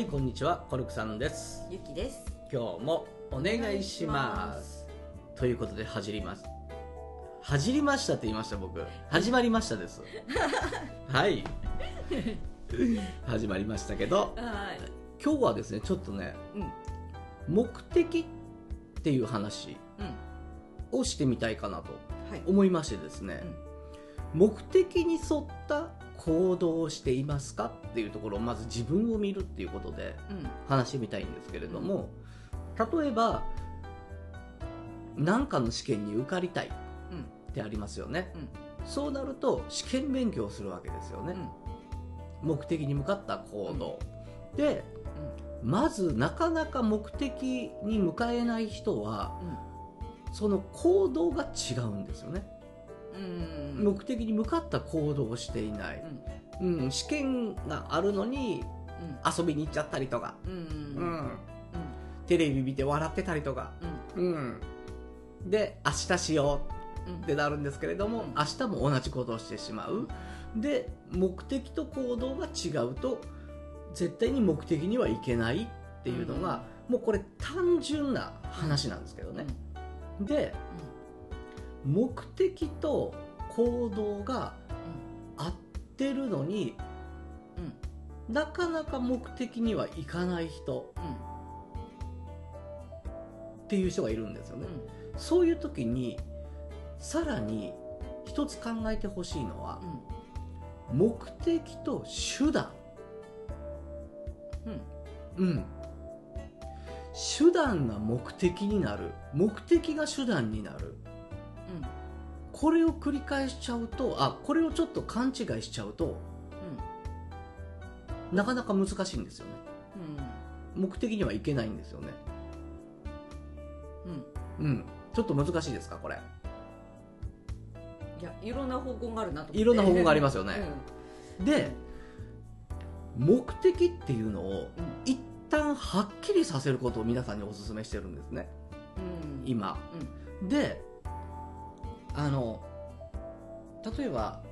はいこんにちはコルクさんですゆきです。今日もお願いしますということで始ります始りましたって言いました僕始まりましたです はい始まりましたけどはい。今日はですねちょっとねうん。目的っていう話うん。をしてみたいかなとはい。思いましてですね、目的に沿った行動をしていますかっていうところをまず自分を見るっていうことでうん。話してみたいんですけれども、例えば何かの試験に受かりたいっうん。てありますよね、うんそうなると試験勉強をするわけですよね、目的に向かった行動、でまずなかなか目的に向かえない人はその行動が違うんですよね、うん。うん。目的に向かった行動をしていない、うん、試験があるのに遊びに行っちゃったりとか、うん。うん。ううん。ん、テレビ見て笑ってたりとか、うん、で明日しよう。ってなるんですけれども、うん。明日も同じことをしてしまう。で目的と行動が違うと絶対に目的にはいけないっていうのが、もうこれ単純な話なんですけどね、で目的と行動が合ってるのになかなか目的にはいかない人っていう人がいるんですよね、そういう時にさらに一つ考えてほしいのは目的と手段。うん。手段が目的になる。目的が手段になるこれを繰り返しちゃうとあこれをちょっと勘違いしちゃうとなかなか難しいんですよね。目的にはいけないんですよね。うん。ちょっと難しいですかこれ。いや、いろんな方向があるなと思って。いろんな方法がありますよね。うん。で目的っていうのを一旦はっきりさせることを皆さんにお勧めしてるんですね。うん。今。であの例えば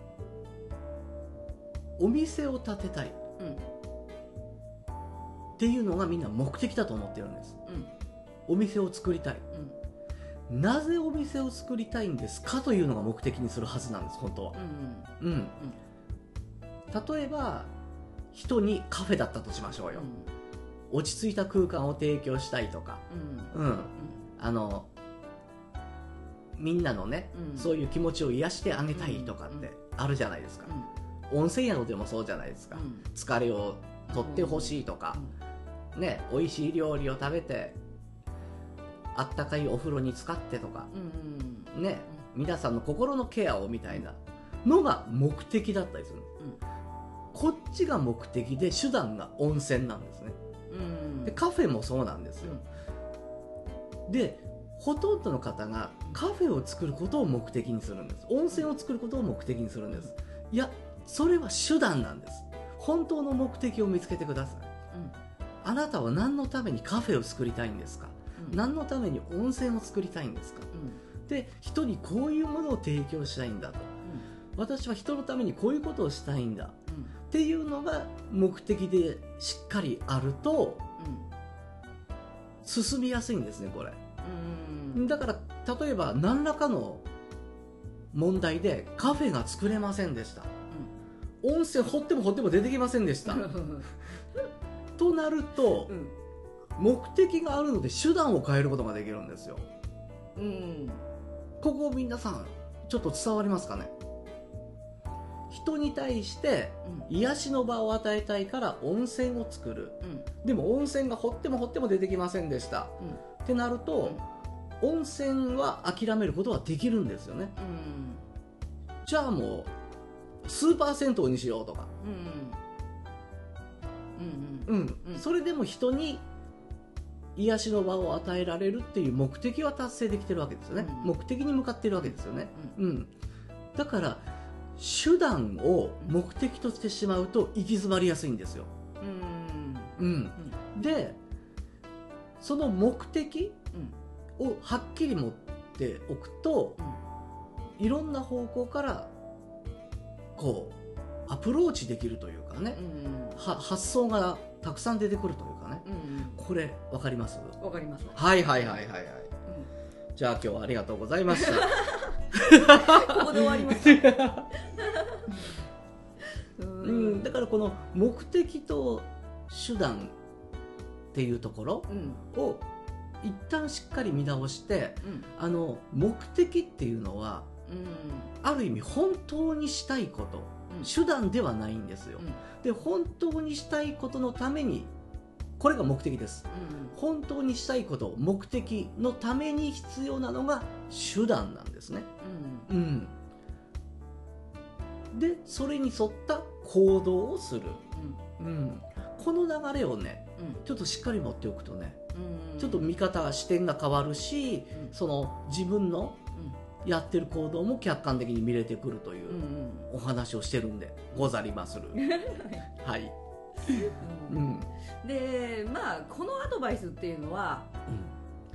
お店を建てたい。うん。っていうのがみんな目的だと思ってるんです。うん。お店を作りたい。うん。なぜお店を作りたいんですかというのが目的にするはずなんです本当は。うん。うん、例えば人にカフェだったとしましょうよ、落ち着いた空間を提供したいとか。うん。うん。あのみんなのね、うん。そういう気持ちを癒してあげたいとかってあるじゃないですか、温泉宿でもそうじゃないですか、疲れを取ってほしいとか、ね美味しい料理を食べてあったかいお風呂に浸かってとか、うん。ね皆さんの心のケアをみたいなのが目的だったりする、こっちが目的で手段が温泉なんですね。うん。でカフェもそうなんですよ、でほとんどの方がカフェを作ることを目的にするんです。温泉を作ることを目的にするんです。いやそれは手段なんです。本当の目的を見つけてください。あなたは何のためにカフェを作りたいんですか？何のために温泉を作りたいんですか？で人にこういうものを提供したいんだと。私は人のためにこういうことをしたいんだ。っていうのが目的でしっかりあると進みやすいんですねこれだから例えば何らかの問題でカフェが作れませんでした。温泉掘っても掘っても出てきませんでした。となると目的があるので手段を変えることができるんですよ。ここ皆さんちょっと伝わりますかね？人に対して癒しの場を与えたいから温泉を作る。でも温泉が掘っても掘っても出てきませんでした。ってなると温泉は諦めることはできるんですよね。じゃあもうスーパー銭湯にしようとか。うん、それでも人に癒しの場を与えられるっていう目的は達成できてるわけですよね、うん。目的に向かってるわけですよね、うん、だから手段を目的としてしまうと行き詰まりやすいんですよ、うん、でその目的をはっきり持っておくといろんな方向からこうアプローチできるというかね、は発想がたくさん出てくるというかね。うんこれ分かります？うんわかります。わはいはいはいはいはい。じゃあ今日はありがとうございました ここで終わりますかううん、だからこの目的と手段っていうところうん。を一旦しっかり見直してうん。あの目的っていうのはうん。ある意味本当にしたいことうん。手段ではないんですよ。うん。で本当にしたいことのためにこれが目的です。本当にしたいこと目的のために必要なのが手段なんですね。うん。うん。でそれに沿った行動をする、うん、この流れをねうん。ちょっとしっかり持っておくとねうんちょっと見方視点が変わるしうん。その自分のやってる行動も客観的に見れてくるといううんうん。お話をしてるんでござりまする。はい、ううん。ん。でまあこのアドバイスっていうのは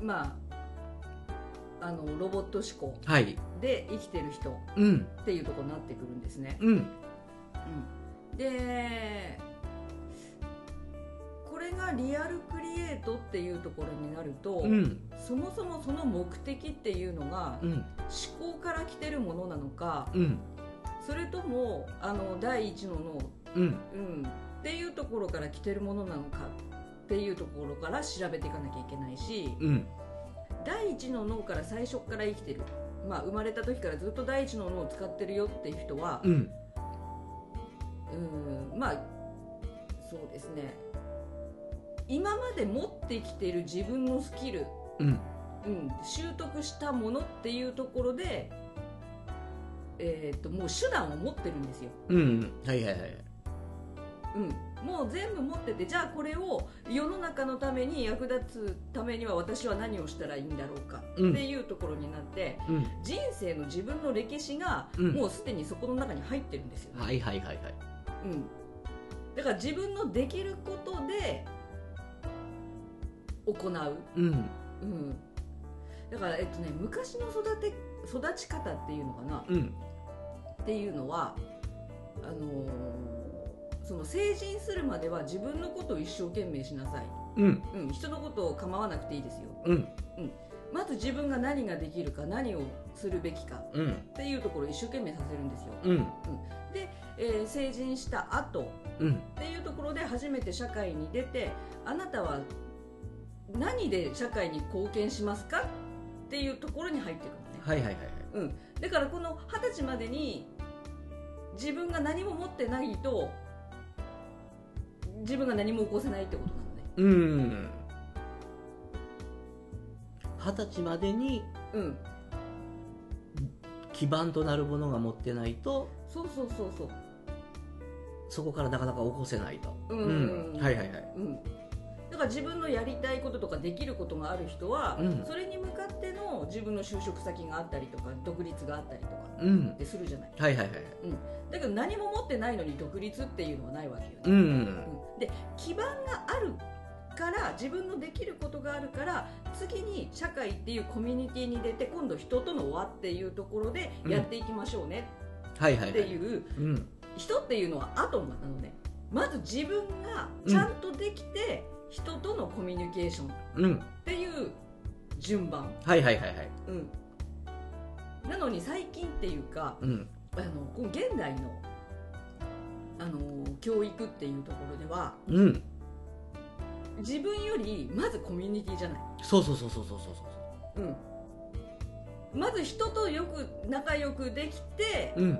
まああのロボット思考はい。で生きてる人っうん。ていうところになってくるんですね、うん。うん。でこれがリアルクリエイトっていうところになると、うん。そもそもその目的っていうのがうん。思考から来てるものなのかうん。それともあの第一の脳、うん。うん、っていうところから来てるものなのかっていうところから調べていかなきゃいけないしうん。第一の脳から最初から生きてる、まあ、生まれた時からずっと第一の脳を使ってるよっていう人はうん。うん。まあそうですね今まで持ってきてる自分のスキル、うん。うん、習得したものっていうところで、えー、ともう手段を持ってるんですよ、うんはいはいはい。うん、もう全部持っててじゃあこれを世の中のために役立つためには私は何をしたらいいんだろうかうん。っていうところになって、うん。人生の自分の歴史がうん。もうすでにそこの中に入ってるんですよね、はいはいはいはい。うん、だから自分のできることで行う、うん。うん、だから、えっとね、昔の育て育ち方っていうのかな。うん。っていうのはあのーその成人するまでは自分のことを一生懸命しなさい、うん。うん、人のことを構わなくていいですよ。うん。まず自分が何ができるか何をするべきかうん。っていうところを一生懸命させるんですよ、うん。えー成人した後うん。っていうところで初めて社会に出てあなたは何で社会に貢献しますかっていうところに入ってくるのね、はいはいはいうん、だからこの二十歳までに自分が何も持ってないと自分が何も起こせないってことなのね。うん。二十歳までにうん。基盤となるものが持ってないとそうそうそうそう。そこからなかなか起こせないと。うん。はいはいはい。うんだから自分のやりたいこととかできることがある人は、うん。それに向かっての自分の就職先があったりとか独立があったりとかうん。ってするじゃない。はいはいはい。だけど何も持ってないのに独立っていうのはないわけよね、うんうんで基盤があるから自分のできることがあるから次に社会っていうコミュニティに出て今度人との輪っていうところでやっていきましょうねはいはいはい。っていう、うん。人っていうのはアトムなのね。まず自分がちゃんとできて、人とのコミュニケーションっうん。ていう順番、はいはいはいはい。うん、なのに最近っていうかうん。あの現代のあの教育っていうところではうん。自分よりまずコミュニティじゃない、そうそうそうそうそうそうそう。うん、まず人とよく仲良くできてうん。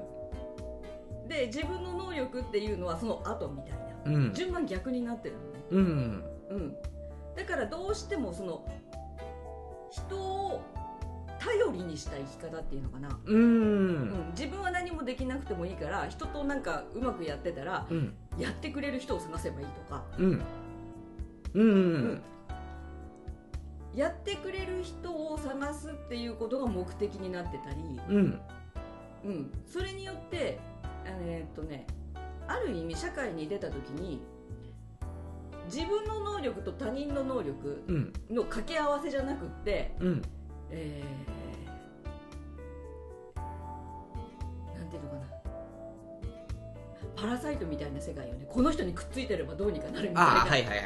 で自分の能力っていうのはその後みたいな。うん。順番逆になってるのね、うんうん、だからどうしてもその人を頼りにした生き方っていうのかな、ううん。ん、自分は何もできなくてもいいから人となんかうまくやってたらうん。やってくれる人を探せばいいとか、うん。うん。うん。やってくれる人を探すっていうことが目的になってたり、うん。うん、それによってえーっとねある意味社会に出た時に自分の能力と他人の能力うん。の掛け合わせじゃなくって、うん。えーなんていうのかな。パパラサイトみたいな世界よね。この人にくっついてればどうにかなるみたいな。ああはいはいはい。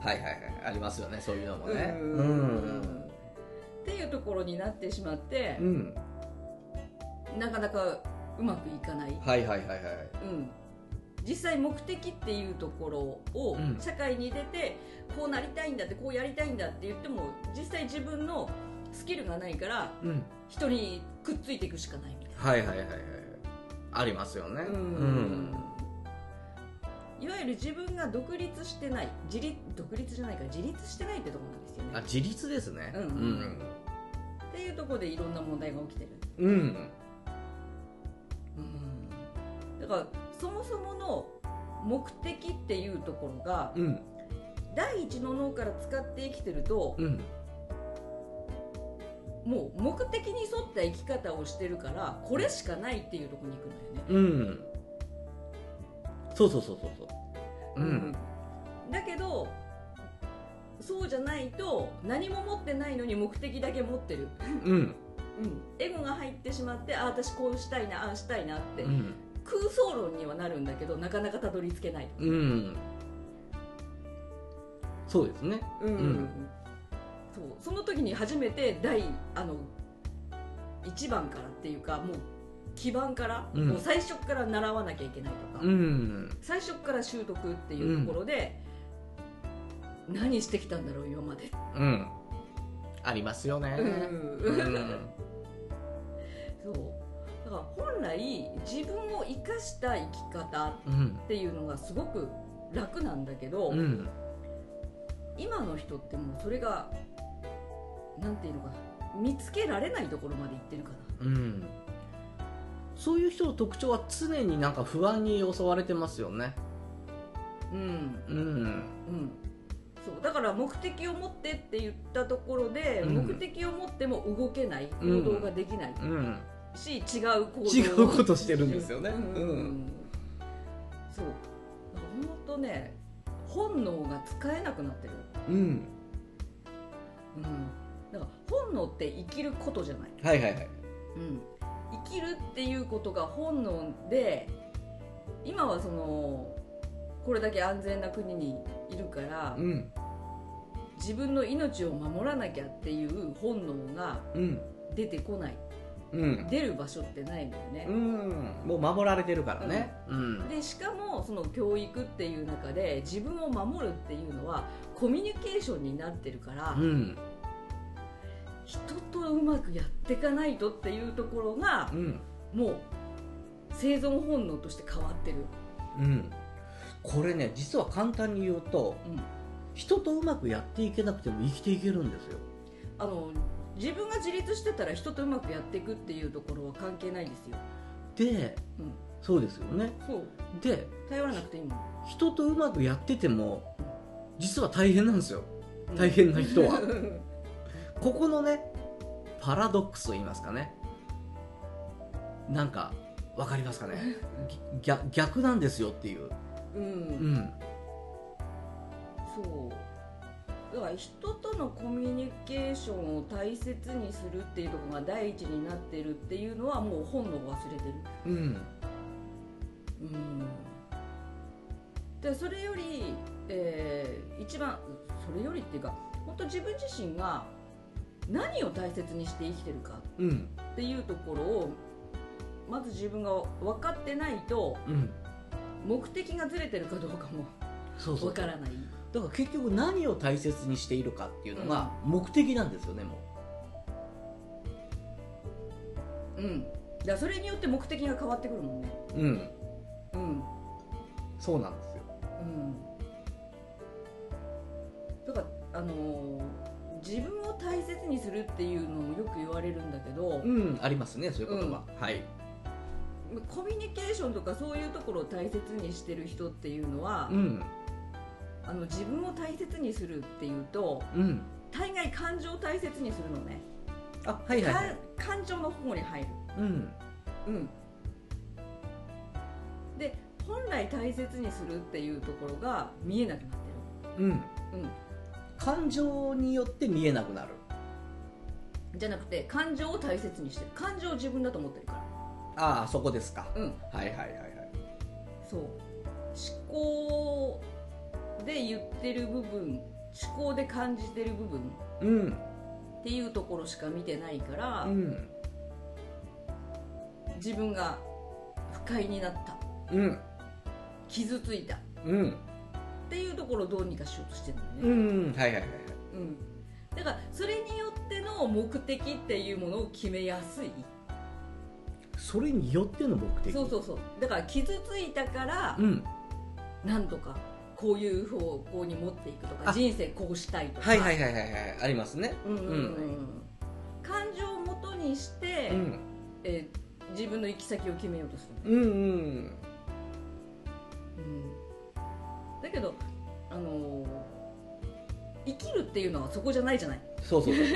はいはいはいはい。ありますよね。そういうのもね。うん。うん。っていうところになってしまってう、ん。なかなかうまくいかない、はいはいはいはい。うん、実際目的っていうところをうん。社会に出てこうなりたいんだってこうやりたいんだって言っても実際自分のスキルがないからうん。人にくっついていくしかないみたいな。はいはいはいはい。ありますよね。うん。いわゆる自分が独立してない自立独立じゃないから自立してないってところなんですよね。あ自立ですね。うん。うん。っていうところでいろんな問題が起きてる、うんだからそもそもの目的っていうところがうん。第一の脳から使って生きてるとうん。もう目的に沿った生き方をしてるからこれしかないっていうところに行くんだよね、うん。そうそうそうそうそう。うん。だけどそうじゃないと何も持ってないのに目的だけ持ってる、うん。うん、エゴが入ってしまってあ私こうしたいなああしたいなって、うん空想論にはなるんだけどなかなかたどり着けないとうん。そうですね。うん。ん。そう。その時に初めて第あの1番からっていうかもう基盤から、うん。もう最初から習わなきゃいけないとか、うん。最初から習得っていうところで、何してきたんだろう今まで、うん。ありますよね。うん。うん。そう。だから本来自分を生かした生き方っうん。ていうのがすごく楽なんだけど、うん。今の人ってもうそれがなんていうのか見つけられないところまで行ってるかうん。そういう人の特徴は常になんか不安に襲われてますよね。なうん。うん。うん。そう。だから目的を持ってって言ったところで、うん。目的を持っても動けない行動ができない。うんし、違う行動。を違うことしてるんですよね。うん。うん。そう。本当ね本能が使えなくなってる、うん。うん、だから本能って生きることじゃない。はいはいはい。うん、生きるっていうことが本能で今はそのこれだけ安全な国にいるから、うん。自分の命を守らなきゃっていう本能がうん。出てこない。うん出る場所ってないのよね。う、ん。もう守られてるからね。うん。でしかもその教育っていう中で自分を守るっていうのはコミュニケーションになってるから、うん。人とうまくやっていかないとっていうところがうん。もう生存本能として変わってる、うん。これね実は簡単に言うとうん。人とうまくやっていけなくても生きていけるんですよ。あの自分が自立してたら人とうまくやっていくっていうところは関係ないですよ、でうん、そうですよね。そう。で頼らなくていいもん。人とうまくやってても実は大変なんですよ。大変な人は。ここのねパラドックスと言いますかね。なんかわかりますかね。逆なんですよっていう。うん、うんそうだから人とのコミュニケーションを大切にするっていうところが第一になってるっていうのはもう本能を忘れてる。うん。うん。でそれより、えー一番それよりっていうか本当自分自身が何を大切にして生きてるかうん。っていうところをまず自分が分かってないとうん。目的がずれてるかどうかもそうそう分からないだから結局何を大切にしているかっていうのが目的なんですよねもう。ん。だそれによって目的が変わってくるもんね。ううん。うん。そうなんですよ。うん。だからあのー自分を大切にするっていうのもよく言われるんだけど、うんありますねそういう言葉、はい。コミュニケーションとかそういうところを大切にしてる人っていうのは、うんあの自分を大切にするっていうとうん。大概感情を大切にするのね、あはいはいはい。か感情の方に入る。うん。うん。で本来大切にするっていうところが見えなくなってうん。る感情によって見えなくなる。うんじゃなくて感情を大切にしてる。感情を自分だと思ってるかああそこですか、らうん。はいはいはいはい。そう。思考で言ってる部分思考で感じてる部分うん。っていうところしか見てないから、うん。自分が不快になった。うん。傷ついた。っうん。ていうところをどうにかしようとしてるんだうよね、ん。はいはいはい。うん。だからそれによっての目的っていうものを決めやすい。それによっての目的？そうそうそう。だから傷ついたからうん。なんとかこういう方向に持っていくとかあ。人生こうしたいとか。はいはいはいはいはい。ありますね。うんうんうん。感情をもとにして、うん。えー自分の行き先を決めようとする、うんうん。うん。だけど、あのー生きるっていうのはそこじゃないじゃない。そうそうそう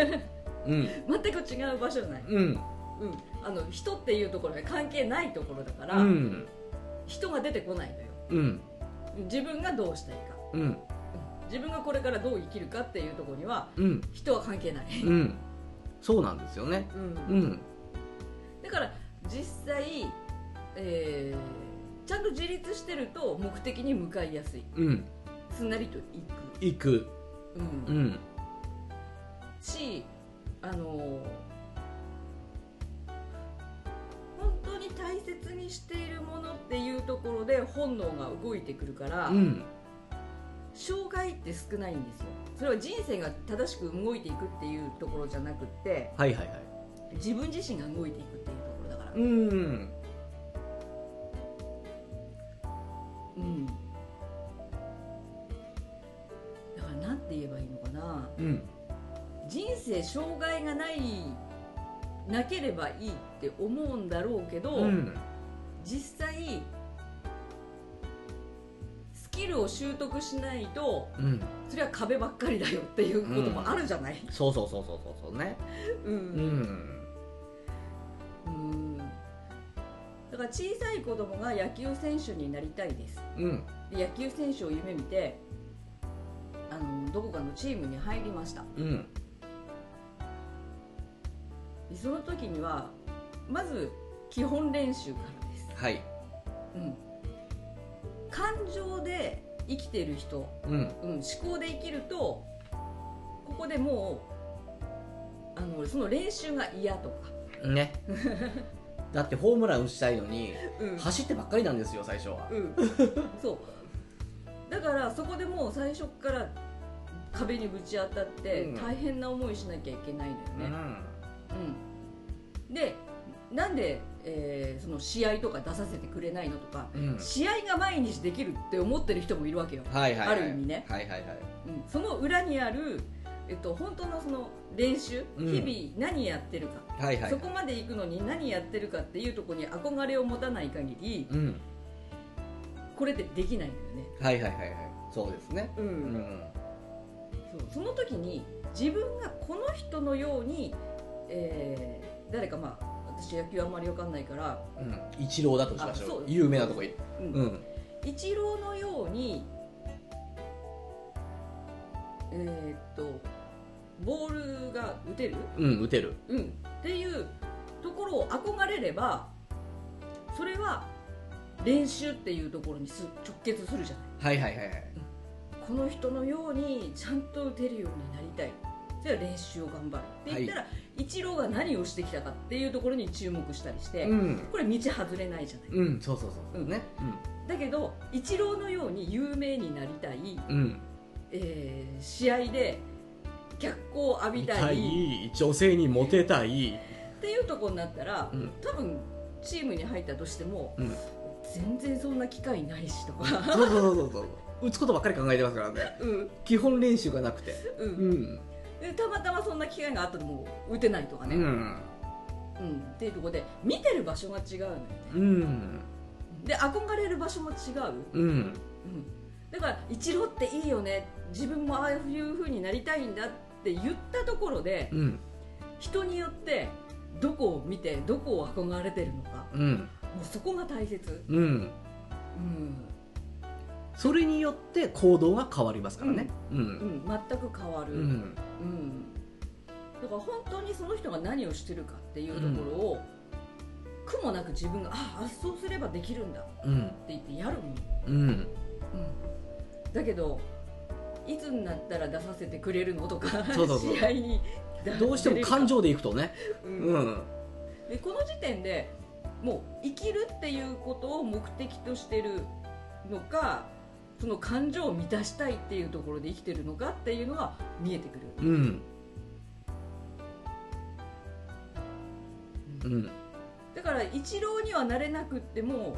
う。ん。全く違う場所じゃない、うん。うん、あの人っていうところが関係ないところだから、うん。人が出てこないのよ。うん自分がどうしたいか。うん。自分がこれからどう生きるかっていうところにはうん。人は関係ない、うん。そうなんですよね。うん。うん。だから実際、えーちゃんと自立してると目的に向かいやすい。うん。すんなりと行く。行く、う、うんん。しあのー大切にしているものっていうところで本能が動いてくるから、うん。障害って少ないんですよ。それは人生が正しく動いていくっていうところじゃなくってはいはいはい。自分自身が動いていくっていうところだから。うんうん。だからなんて言えばいいのかな。うん。人生障害がないなければいいって思うんだろうけど、うん。実際スキルを習得しないとうん。それは壁ばっかりだよっていうこともあるじゃない、そうそうそうそうそうそうね。うんうん。うん。だから小さい子供が野球選手になりたいです。うん。で野球選手を夢見てあのどこかのチームに入りました。うんでその時にはまず基本練習からです、はい。うん、感情で生きている人、うん。うん、思考で生きるとここでもうあのその練習が嫌とか、ね。だってホームラン打ちたいのにうん。走ってばっかりなんですよ最初は。うん、そう。だからそこでもう最初から壁にぶち当たってうん。大変な思いしなきゃいけないのよね、うんうん、でなんで、えーその試合とか出させてくれないのとか、うん。試合が毎日できるって思ってる人もいるわけよ、はいはいはい。ある意味ね。はいはいはい。うん、その裏にある、えっと、本当のその練習、うん。日々何やってるか、はいはい。そこまで行くのに何やってるかっていうところに憧れを持たない限りうん。これってできないんだよね、はいはいはいはい。そうですね。うん。うん。そう。その時に自分がこの人のように、えー誰かまあ私野球あんまり分かんないから、うん。一郎だとしましょう。有名なとこいうん。うん。イチローのようにえーっとボールが打てる、うん打てる。うん、っていうところを憧れればそれは練習っていうところにす直結するじゃない。はいはいはいはい。この人のようにちゃんと打てるようになりたい。それは練習を頑張る。って言ったら、イチローが何をしてきたかっていうところに注目したりして、うん。これ道外れないじゃない、うんそうそうそう。うんね。だけどイチローのように有名になりたい、うん。うんえー試合で脚光を浴び見たたいい女性にモテたい。っていうところになったら、うん。多分チームに入ったとしてもうん。全然そんな機会ないしとか、そうそうそうそうそう。打つことばっかり考えてますからね。うん。基本練習がなくて。うん。うんでたまたまそんな機会があったらもう打てないとかね、うん。うん。っていうところで見てる場所が違うのよね。うん。で憧れる場所も違う、うん。うん、だからイチローっていいよね。自分もああいう風になりたいんだって言ったところでうん。人によってどこを見てどこを憧れてるのか。うん。もうそこが大切、うん。うん、それによって行動が変わりますからね。ううん。ん、全く変わる、ううん。んだから本当にその人が何をしてるかっていうところを苦もなく自分がああそうすればできるんだってうん言ってやるもん、うん。だけどいつになったら出させてくれるのとか試合にどうしても感情でいくとね。ううんん。でこの時点でもう生きるっていうことを目的としてるのかその感情を満たしたいっていうところで生きてるのかっていうのが見えてくる、うん。うん。だから一郎にはなれなくっても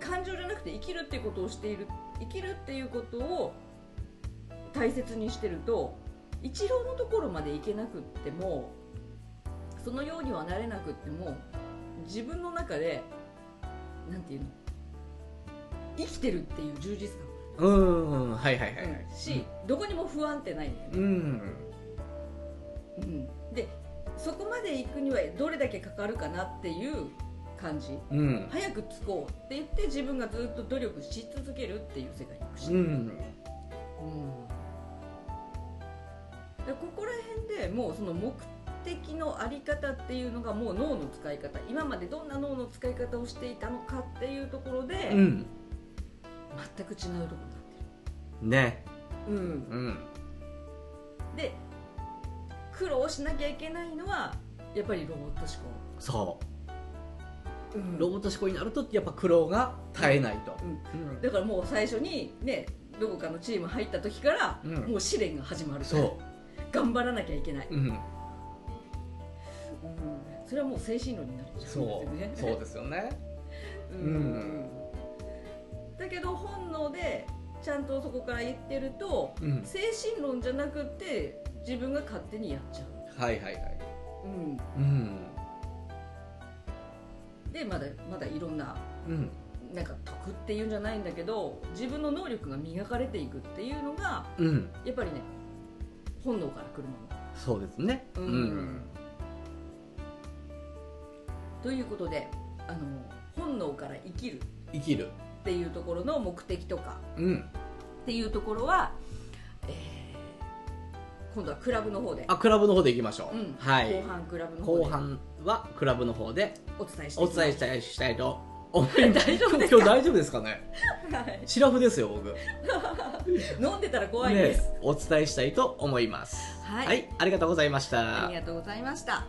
感情じゃなくて生きるっていうことをしている生きるっていうことを大切にしてると一郎のところまで行けなくってもそのようにはなれなくっても自分の中でなんていうの？生きてるっていう充実うんはいはいはい感、はい。し、どこにも不安ってないんだよね、うん。うん。でそこまで行くにはどれだけかかるかなっていう感じ。うん。早く着こうって言って自分がずっと努力し続けるっていう世界にし、うん。うん。でここら辺でもうその目的のあり方っていうのがもう脳の使い方。今までどんな脳の使い方をしていたのかっていうところで、うん全く違うところになってね。る、うん、うん。で苦労しなきゃいけないのはやっぱりロボット思そ考、うん。うロボット思考になるとやっぱ苦労が絶えないと。うん。だからもう最初にねどこかのチーム入った時から、うん。もう試練が始まるそ頑張らなきゃいけない、ううん。うん。それはもう精神論になるじゃんそうね。そう。ですよね。う うんんだけど本能でちゃんとそこから言ってるとうん。精神論じゃなくって自分が勝手にやっちゃう、はいはいはい。うん、うん。でまだまだいろんなうん。なんか得っていうんじゃないんだけど自分の能力が磨かれていくっていうのがうん。やっぱりね本能から来るもそうですね。の、うん。ということであの本能から生きる。生きるっていうところの目的とか。うん。っていうところは、えー今度はクラブの方で。あクラブの方でいきましょう、うん。はい。後半クラブの方で。後半はクラブの方でお伝えしてお伝えしたいしたいと思います大丈夫ですか？今日大丈夫ですかね？はい。シラフですよ僕。飲んでたら怖いです、ねお伝えしたいと思います。はい。ありがとうございました。ありがとうございました